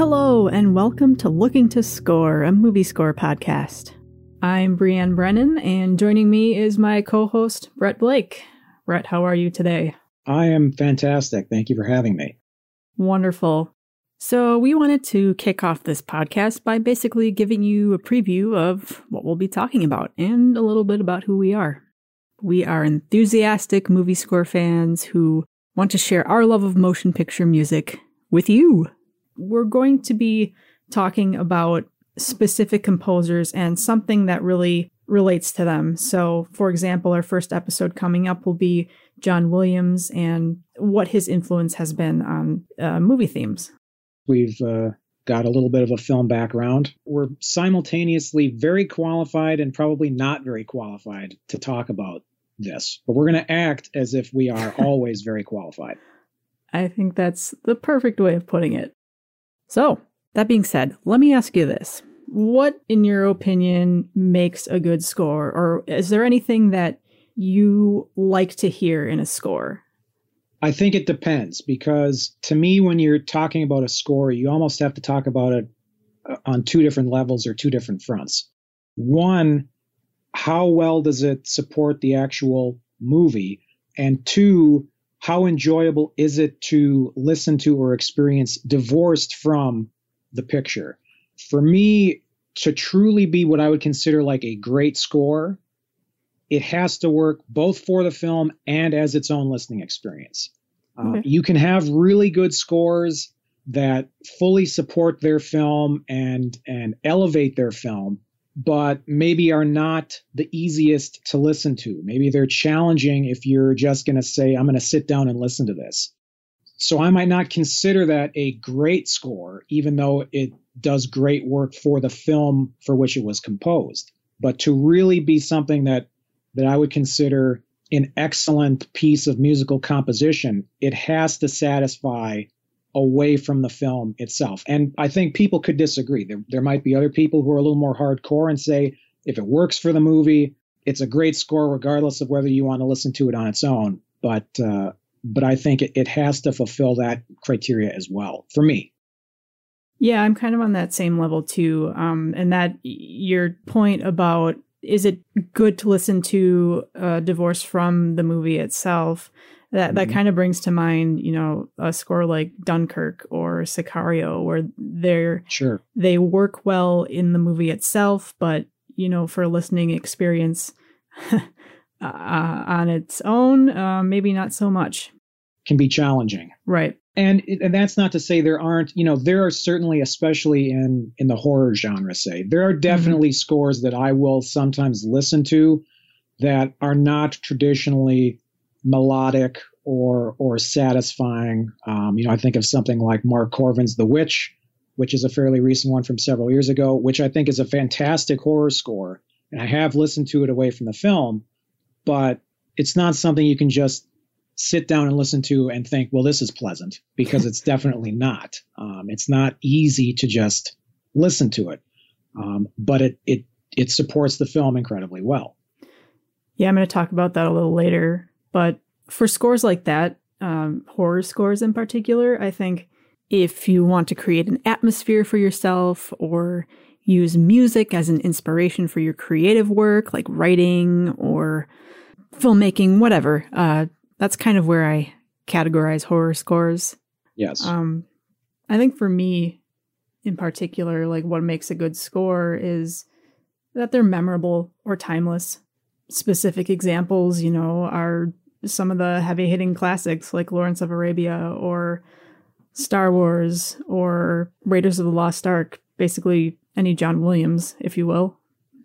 and welcome to Looking to Score, a movie score podcast. I'm Brianne Brennan, and joining me is my co host, Brett Blake. Brett, how are you today? I am fantastic. Thank you for having me. Wonderful. So, we wanted to kick off this podcast by basically giving you a preview of what we'll be talking about and a little bit about who we are. We are enthusiastic movie score fans who want to share our love of motion picture music with you we're going to be talking about specific composers and something that really relates to them. So, for example, our first episode coming up will be John Williams and what his influence has been on uh, movie themes. We've uh, got a little bit of a film background. We're simultaneously very qualified and probably not very qualified to talk about this, but we're going to act as if we are always very qualified. I think that's the perfect way of putting it. So, that being said, let me ask you this. What, in your opinion, makes a good score? Or is there anything that you like to hear in a score? I think it depends because to me, when you're talking about a score, you almost have to talk about it uh, on two different levels or two different fronts. One, how well does it support the actual movie? And two, how enjoyable is it to listen to or experience divorced from the picture? For me, to truly be what I would consider like a great score, it has to work both for the film and as its own listening experience. Uh, you can have really good scores that fully support their film and and elevate their film but maybe are not the easiest to listen to. Maybe they're challenging if you're just going to say, I'm going to sit down and listen to this. So I might not consider that a great score, even though it does great work for the film for which it was composed. But to really be something that that I would consider an excellent piece of musical composition, it has to satisfy away from the film itself. And I think people could disagree. There, there might be other people who are a little more hardcore and say, if it works for the movie, it's a great score, regardless of whether you want to listen to it on its own. But uh, but I think it, it has to fulfill that criteria as well for me. Yeah, I'm kind of on that same level too. Um, and that your point about is it good to listen to uh, divorce from the movie itself? That that mm-hmm. kind of brings to mind you know a score like dunkirk or sicario where they're sure they work well in the movie itself but you know for a listening experience uh, on its own uh, maybe not so much can be challenging right and and that's not to say there aren't you know there are certainly especially in in the horror genre say there are mm-hmm. definitely mm-hmm. scores that i will sometimes listen to that are not traditionally melodic or or satisfying. Um, you know, I think of something like Mark Korven's The Witch, which is a fairly recent one from several years ago, which I think is a fantastic horror score. And I have listened to it away from the film, but it's not something you can just sit down and listen to and think, well, this is pleasant, because it's definitely not. Um, it's not easy to just listen to it, um, but it it it supports the film incredibly well. Yeah, I'm going to talk about that a little later. But for scores like that, um, horror scores in particular, I think if you want to create an atmosphere for yourself or use music as an inspiration for your creative work, like writing or filmmaking, whatever, uh, that's kind of where I categorize horror scores. Yes. Um, I think for me, in particular, like what makes a good score is that they're memorable or timeless specific examples, you know, are some of the heavy hitting classics like Lawrence of Arabia or Star Wars or Raiders of the Lost Ark, basically any John Williams, if you will.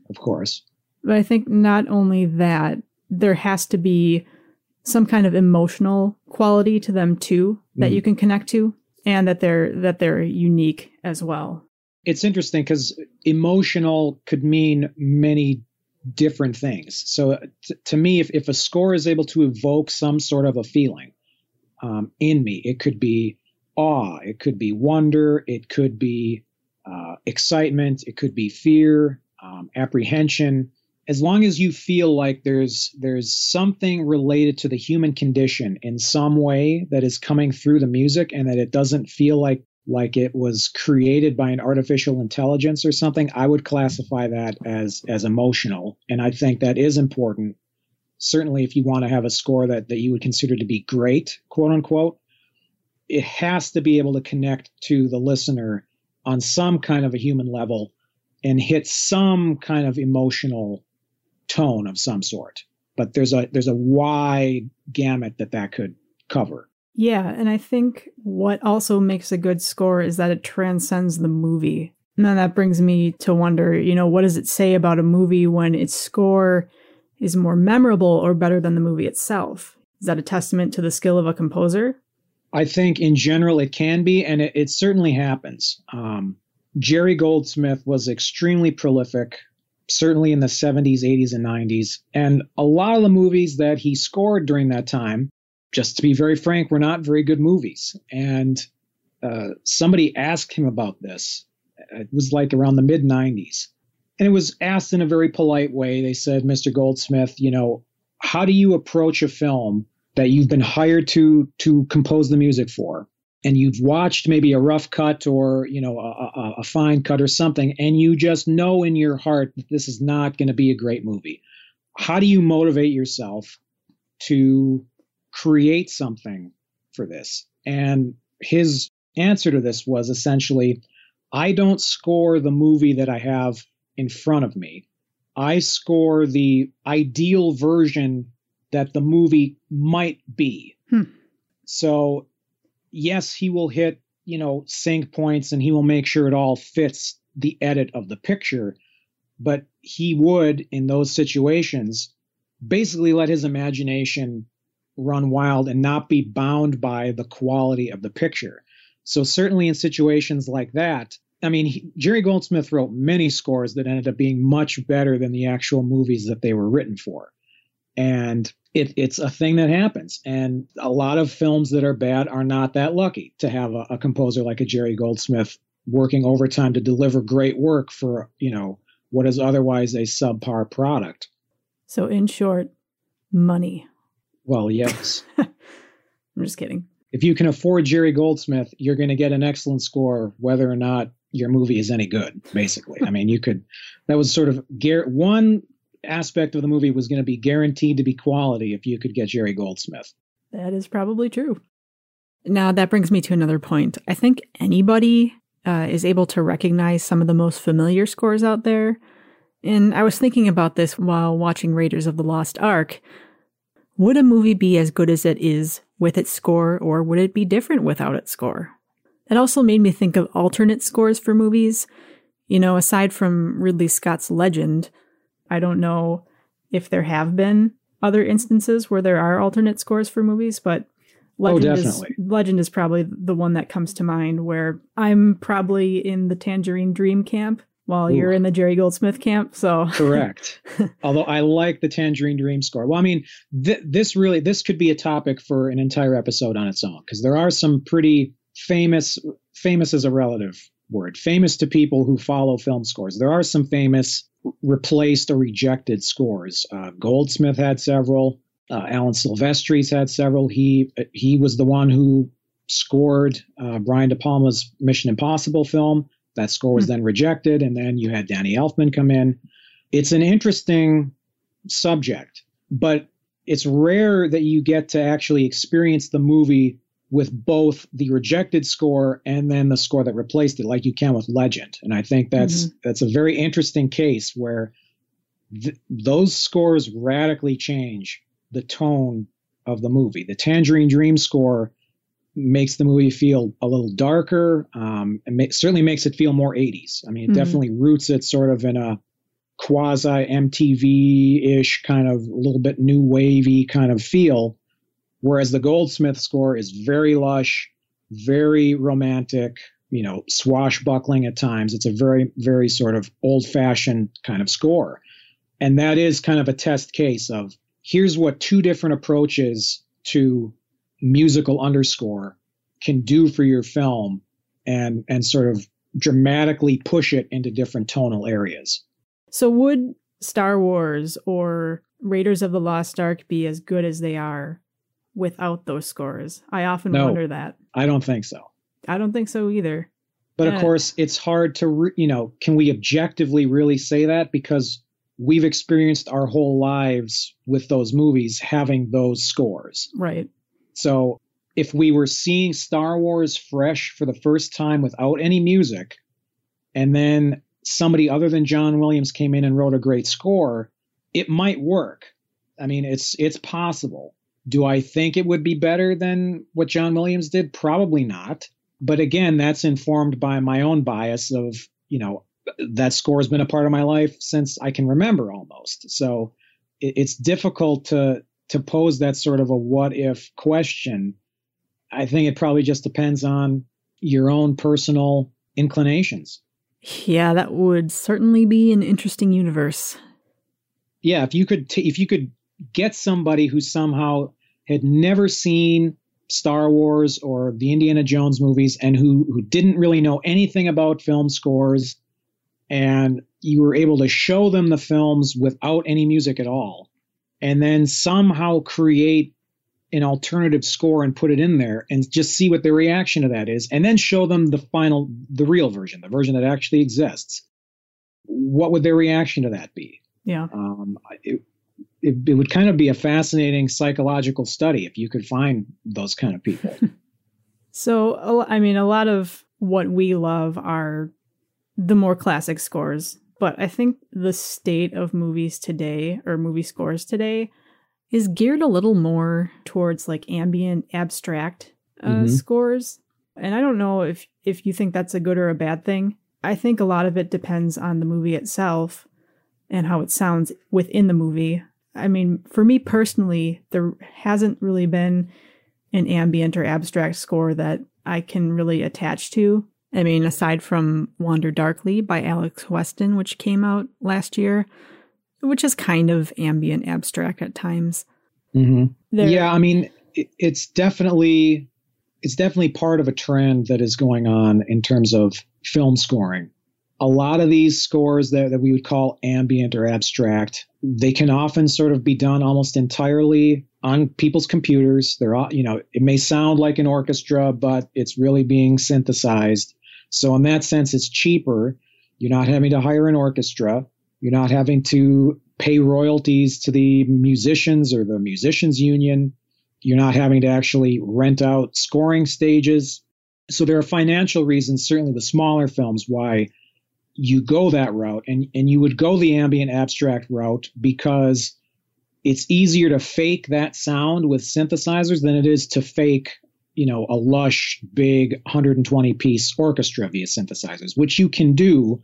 Of course. But I think not only that, there has to be some kind of emotional quality to them too that mm. you can connect to and that they're that they're unique as well. It's interesting because emotional could mean many different things. So t- to me, if, if a score is able to evoke some sort of a feeling um, in me, it could be awe, it could be wonder, it could be uh, excitement, it could be fear, um, apprehension. As long as you feel like there's there's something related to the human condition in some way that is coming through the music, and that it doesn't feel like like it was created by an artificial intelligence or something, I would classify that as as emotional. And I think that is important. Certainly if you want to have a score that, that you would consider to be great, quote unquote, it has to be able to connect to the listener on some kind of a human level and hit some kind of emotional tone of some sort. But there's a there's a wide gamut that that could cover. Yeah, and I think what also makes a good score is that it transcends the movie. And that brings me to wonder, you know, what does it say about a movie when its score is more memorable or better than the movie itself? Is that a testament to the skill of a composer? I think in general it can be, and it, it certainly happens. Um, Jerry Goldsmith was extremely prolific, certainly in the 70s, 80s, and 90s. And a lot of the movies that he scored during that time just to be very frank, were not very good movies. And uh, somebody asked him about this. It was like around the mid 90s. And it was asked in a very polite way. They said, Mr. Goldsmith, you know, how do you approach a film that you've been hired to to compose the music for? And you've watched maybe a rough cut or you know a, a, a fine cut or something, and you just know in your heart that this is not going to be a great movie. How do you motivate yourself to create something for this. And his answer to this was essentially I don't score the movie that I have in front of me. I score the ideal version that the movie might be. Hmm. So, yes, he will hit, you know, sync points and he will make sure it all fits the edit of the picture. But he would, in those situations, basically let his imagination run wild and not be bound by the quality of the picture. So certainly in situations like that, I mean, he, Jerry Goldsmith wrote many scores that ended up being much better than the actual movies that they were written for. And it, it's a thing that happens. And a lot of films that are bad are not that lucky to have a, a composer like a Jerry Goldsmith working overtime to deliver great work for, you know, what is otherwise a subpar product. So, in short, money. Well, yes. I'm just kidding. If you can afford Jerry Goldsmith, you're going to get an excellent score, whether or not your movie is any good. Basically, I mean, you could. That was sort of one aspect of the movie was going to be guaranteed to be quality if you could get Jerry Goldsmith. That is probably true. Now that brings me to another point. I think anybody uh, is able to recognize some of the most familiar scores out there. And I was thinking about this while watching Raiders of the Lost Ark, would a movie be as good as it is with its score, or would it be different without its score? It also made me think of alternate scores for movies. You know, aside from Ridley Scott's Legend, I don't know if there have been other instances where there are alternate scores for movies, but oh, Legend, oh, is, Legend is probably the one that comes to mind where I'm probably in the Tangerine Dream camp while Ooh. you're in the Jerry Goldsmith camp. So correct. Although I like the Tangerine Dream score. Well, I mean, th- this really this could be a topic for an entire episode on its own because there are some pretty famous famous as a relative word famous to people who follow film scores. There are some famous replaced or rejected scores. Uh, Goldsmith had several. Uh, Alan Silvestri's had several. He he was the one who scored uh, Brian De Palma's Mission Impossible film. That score was hmm. then rejected, and then you had Danny Elfman come in. It's an interesting subject, but it's rare that you get to actually experience the movie with both the rejected score and then the score that replaced it, like you can with Legend. And I think that's mm-hmm. that's a very interesting case where th- those scores radically change the tone of the movie. The Tangerine Dream score makes the movie feel a little darker. Um, and certainly makes it feel more 80s. I mean, it mm-hmm. definitely roots it sort of in a quasi MTV ish kind of a little bit new wavy kind of feel. Whereas the Goldsmith score is very lush, very romantic, you know, swashbuckling at times. It's a very, very sort of old fashioned kind of score. And that is kind of a test case of here's what two different approaches to musical underscore can do for your film and and sort of dramatically push it into different tonal areas. So would Star Wars or Raiders of the Lost Ark be as good as they are without those scores? I often no, wonder that. I don't think so. I don't think so either. But of course, it's hard to, re- you know, can we objectively really say that? Because we've experienced our whole lives with those movies having those scores. Right. So if we were seeing Star Wars fresh for the first time without any music, and then somebody other than John Williams came in and wrote a great score, it might work. I mean, it's it's possible. Do I think it would be better than what John Williams did? Probably not. But again, that's informed by my own bias of, you know, that score has been a part of my life since I can remember almost. So it's difficult to to pose that sort of a what if question. I think it probably just depends on your own personal inclinations. Yeah, that would certainly be an interesting universe. Yeah, if you could t- if you could get somebody who somehow had never seen Star Wars or the Indiana Jones movies and who who didn't really know anything about film scores and you were able to show them the films without any music at all and then somehow create an alternative score and put it in there and just see what their reaction to that is and then show them the final the real version the version that actually exists. What would their reaction to that be? Yeah. Um, it, it, it would kind of be a fascinating psychological study if you could find those kind of people. So i mean a lot of what we love are the more classic scores but I think the state of movies today or movie scores today is geared a little more towards like ambient abstract uh, mm-hmm. scores. And I don't know if if you think that's a good or a bad thing. I think a lot of it depends on the movie itself and how it sounds within the movie. I mean, for me personally, there hasn't really been an ambient or abstract score that I can really attach to. I mean, aside from Wander Darkly by Alex Weston, which came out last year, which is kind of ambient abstract at times. Mm-hmm. Yeah, I mean, it's definitely it's definitely part of a trend that is going on in terms of film scoring. A lot of these scores that, that we would call ambient or abstract, they can often sort of be done almost entirely on people's computers. They're all, you know, it may sound like an orchestra, but it's really being synthesized. So in that sense, it's cheaper. You're not having to hire an orchestra. You're not having to pay royalties to the musicians or the musicians union. You're not having to actually rent out scoring stages. So there are financial reasons, certainly the smaller films, why you go that route. And, and you would go the ambient abstract route because it's easier to fake that sound with synthesizers than it is to fake you know a lush big 120 piece orchestra via synthesizers which you can do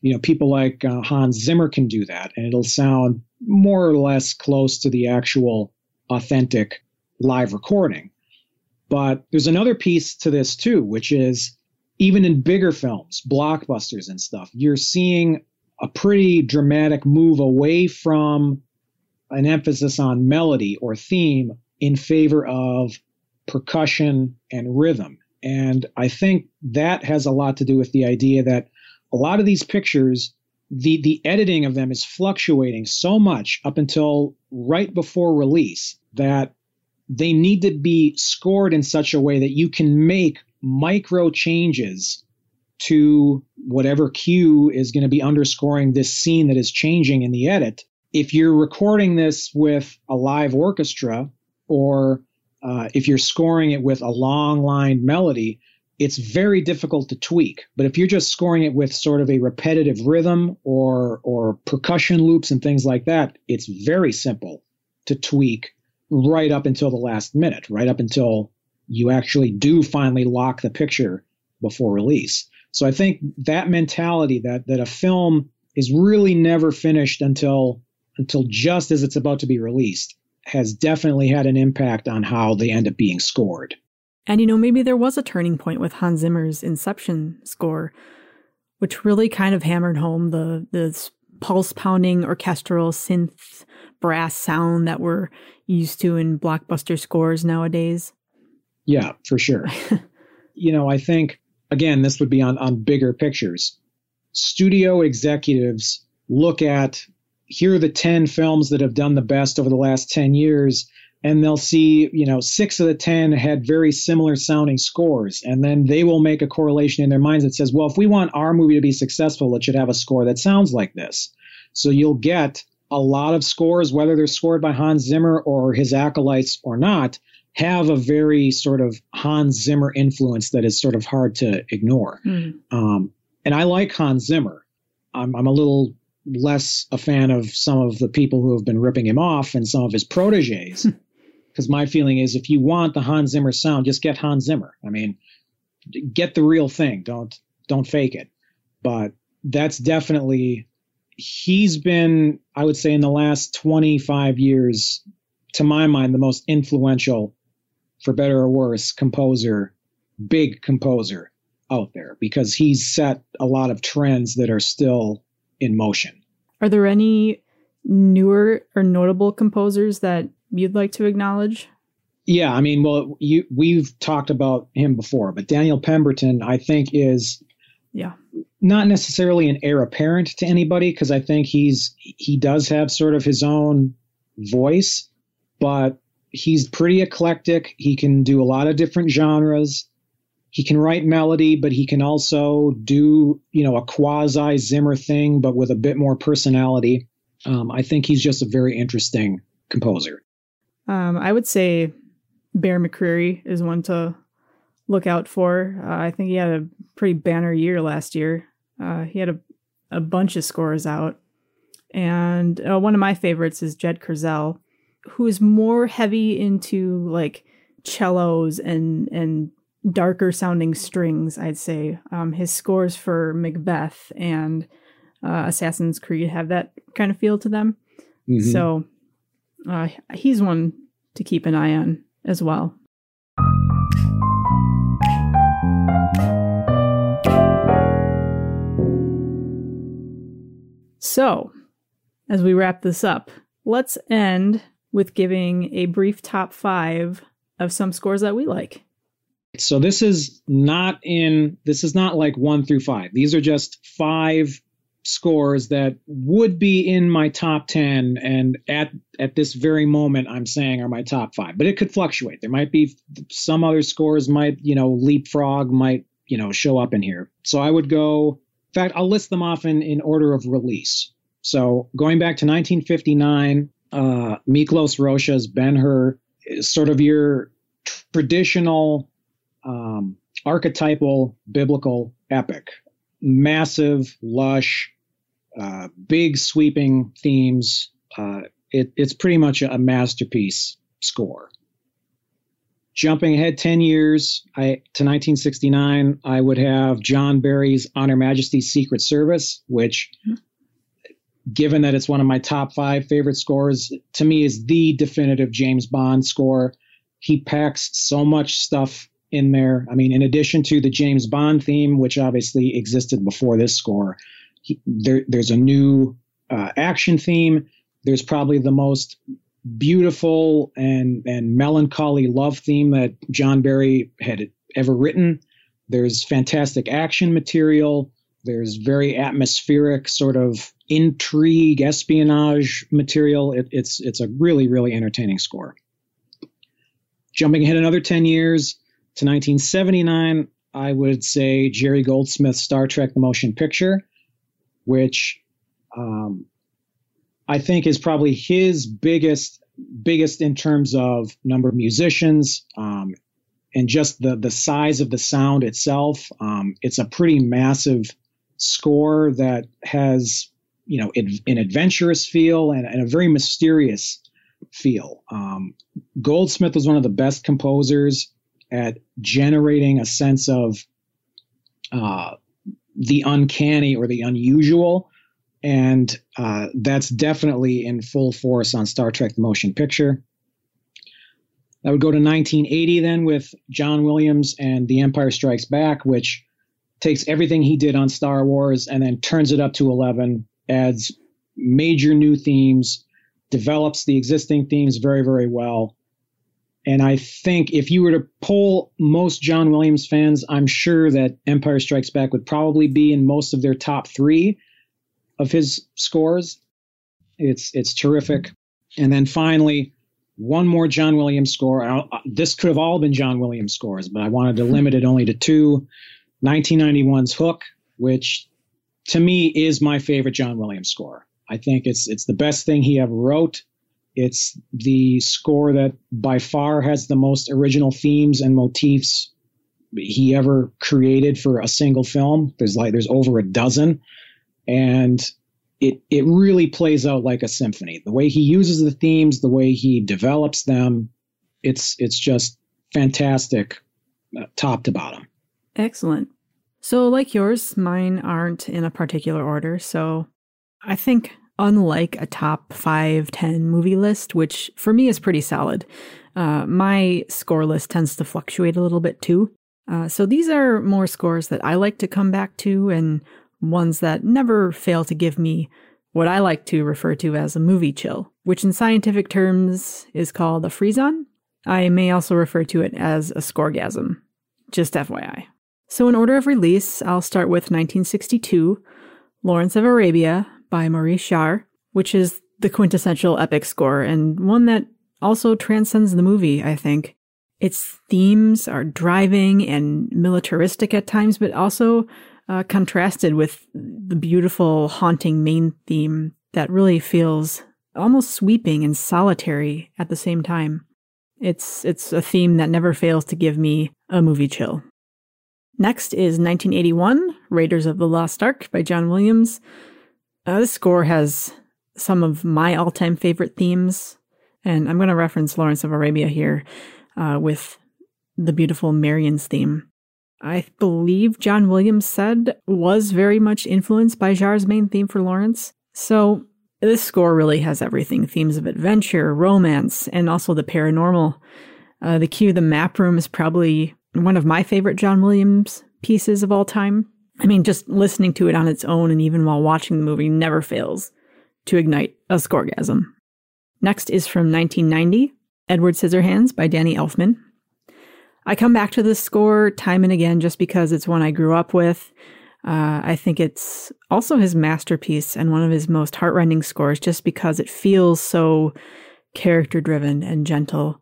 you know people like uh, hans zimmer can do that and it'll sound more or less close to the actual authentic live recording but there's another piece to this too which is even in bigger films blockbusters and stuff you're seeing a pretty dramatic move away from an emphasis on melody or theme in favor of percussion, and rhythm. And I think that has a lot to do with the idea that a lot of these pictures, the, the editing of them is fluctuating so much up until right before release that they need to be scored in such a way that you can make micro changes to whatever cue is going to be underscoring this scene that is changing in the edit. If you're recording this with a live orchestra or uh, if you're scoring it with a long line melody, it's very difficult to tweak. But if you're just scoring it with sort of a repetitive rhythm or or percussion loops and things like that, it's very simple to tweak right up until the last minute, right up until you actually do finally lock the picture before release. So I think that mentality that that a film is really never finished until until just as it's about to be released has definitely had an impact on how they end up being scored. And you know, maybe there was a turning point with Hans Zimmer's Inception score, which really kind of hammered home the the pulse pounding orchestral synth brass sound that we're used to in blockbuster scores nowadays. Yeah, for sure. you know, I think again, this would be on on bigger pictures. Studio executives look at here are the 10 films that have done the best over the last 10 years and they'll see, you know, six of the 10 had very similar sounding scores. And then they will make a correlation in their minds that says, well, if we want our movie to be successful, it should have a score that sounds like this. So you'll get a lot of scores, whether they're scored by Hans Zimmer or his acolytes or not, have a very sort of Hans Zimmer influence that is sort of hard to ignore. Mm. Um, and I like Hans Zimmer. I'm, I'm a little less a fan of some of the people who have been ripping him off and some of his proteges. Because my feeling is if you want the Hans Zimmer sound, just get Hans Zimmer. I mean, get the real thing. Don't don't fake it. But that's definitely he's been, I would say, in the last 25 years, to my mind, the most influential for better or worse, composer, big composer out there because he's set a lot of trends that are still in motion. Are there any newer or notable composers that you'd like to acknowledge? Yeah, I mean, well, you, we've talked about him before, but Daniel Pemberton, I think, is yeah not necessarily an heir apparent to anybody because I think he's he does have sort of his own voice, but he's pretty eclectic. He can do a lot of different genres. He can write melody, but he can also do, you know, a quasi Zimmer thing, but with a bit more personality. Um, I think he's just a very interesting composer. Um, I would say Bear McCreary is one to look out for. Uh, I think he had a pretty banner year last year. Uh, he had a, a bunch of scores out. And uh, one of my favorites is Jed Kurzel who is more heavy into like cellos and and darker sounding strings, I'd say. Um, his scores for Macbeth and uh, Assassin's Creed have that kind of feel to them. Mm-hmm. So uh, he's one to keep an eye on as well. So, as we wrap this up, let's end with giving a brief top five of some scores that we like. So this is not in this is not like one through five. These are just five scores that would be in my top 10 and at at this very moment I'm saying are my top 5 but it could fluctuate there might be some other scores might you know leapfrog might you know show up in here so I would go in fact I'll list them off in in order of release so going back to 1959 uh, Miklos Rozsa's Ben Hur sort of your traditional um, archetypal biblical epic. Massive, lush, uh, big sweeping themes. Uh, it, it's pretty much a, masterpiece score. Jumping ahead 10 years I, to 1969, I would have John Barry's On Her Majesty's Secret Service, which mm-hmm given that it's one of my top five favorite scores, to me is the definitive James Bond score. He packs so much stuff in there. I mean, in addition to the James Bond theme, which obviously existed before this score, he, there, there's a new uh, action theme. There's probably the most beautiful and and melancholy love theme that John Barry had ever written. There's fantastic action material. There's very atmospheric sort of intrigue, espionage material. It, it's it's a really really entertaining score. Jumping ahead another ten years to 1979, I would say Jerry Goldsmith's Star Trek: The Motion Picture, which um, I think is probably his biggest biggest in terms of number of musicians um, and just the the size of the sound itself. Um, it's a pretty massive score that has you know an adventurous feel and, and, a very mysterious feel. Um, Goldsmith was one of the best composers at generating a sense of uh, the uncanny or the unusual, and uh, that's definitely in full force on Star Trek: The Motion Picture. I would go to 1980 then with John Williams and The Empire Strikes Back, which takes everything he did on Star Wars and then turns it up to 11, adds major new themes, develops the existing themes very, very well. And I think if you were to poll most John Williams fans, I'm sure that Empire Strikes Back would probably be in most of their top three of his scores. It's it's terrific. And then finally, one more John Williams score. I, this could have all been John Williams scores, but I wanted to limit it only to two. 1991's Hook, which to me is my favorite John Williams score. I think it's it's the best thing he ever wrote. It's the score that by far has the most original themes and motifs he ever created for a single film. There's like there's over a dozen, and it it really plays out like a symphony. The way he uses the themes, the way he develops them, it's it's just fantastic, uh, top to bottom. Excellent. So, like yours, mine aren't in a particular order. So, I think unlike a top 5 10 movie list, which for me is pretty solid, uh, my score list tends to fluctuate a little bit too. Uh, so these are more scores that I like to come back to and ones that never fail to give me what I like to refer to as a movie chill, which in scientific terms is called a frisson. I may also refer to it as a scoregasm, just FYI. So, in order of release, I'll start with 1962, Lawrence of Arabia by Maurice Jarre, which is the quintessential epic score and one that also transcends the movie, I think. Its themes are driving and militaristic at times, but also uh, contrasted with the beautiful, haunting main theme that really feels almost sweeping and solitary at the same time. It's it's a theme that never fails to give me a movie chill. Next is 1981, Raiders of the Lost Ark by John Williams. Uh, this score has some of my all-time favorite themes, and I'm going to reference Lawrence of Arabia here uh, with the beautiful Marion's theme. I believe John Williams said was very much influenced by Jarre's main theme for Lawrence. So this score really has everything themes of adventure, romance, and also the paranormal. Uh, the cue, the map room, is probably one of my favorite John Williams pieces of all time. I mean, just listening to it on its own and even while watching the movie never fails to ignite a scoregasm. Next is from 1990, Edward Scissorhands by Danny Elfman. I come back to this score time and again just because it's one I grew up with. Uh, I think it's also his masterpiece and one of his most heartrending scores just because it feels so character driven and gentle.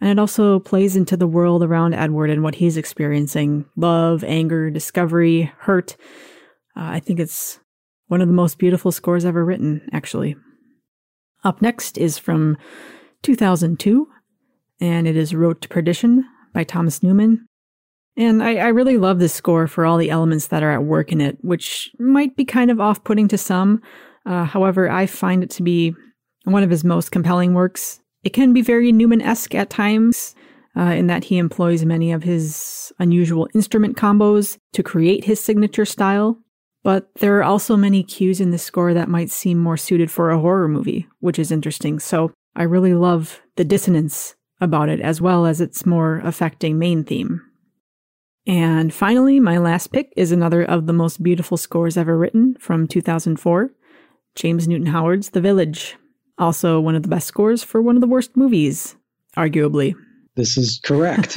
And it also plays into the world around Edward and what he's experiencing love, anger, discovery, hurt. Uh, I think it's one of the most beautiful scores ever written, actually. Up next is from 2002, and it is Road to Perdition by Thomas Newman. And I, I, really love this score for all the elements that are at work in it, which might be kind of off putting to some. Uh, however, I find it to be one of his most compelling works. It can be very Newman esque at times, uh, in that he employs many of his unusual instrument combos to create his signature style. But there are also many cues in the score that might seem more suited for a horror movie, which is interesting. So I really love the dissonance about it, as well as its more affecting main theme. And finally, my last pick is another of the most beautiful scores ever written from 2004 James Newton Howard's The Village. Also, one of the best scores for one of the worst movies, arguably. This is correct.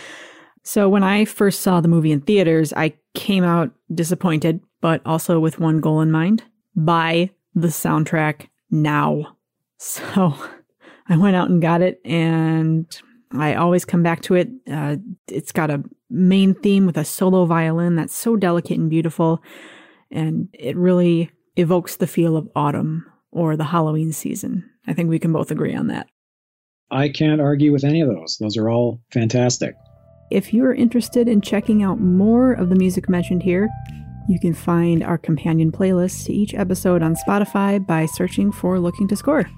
so, when I first saw the movie in theaters, I came out disappointed, but also with one goal in mind buy the soundtrack now. So, I went out and got it, and I always come back to it. Uh, it's got a main theme with a solo violin that's so delicate and beautiful, and it really evokes the feel of autumn or the Halloween season. I think we can both agree on that. I can't argue with any of those. Those are all fantastic. If you're interested in checking out more of the music mentioned here, you can find our companion playlist to each episode on Spotify by searching for Looking to Score.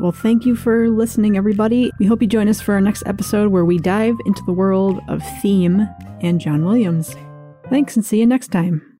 Well, thank you for listening, everybody. We hope you join us for our next episode where we dive into the world of theme and John Williams. Thanks and see you next time.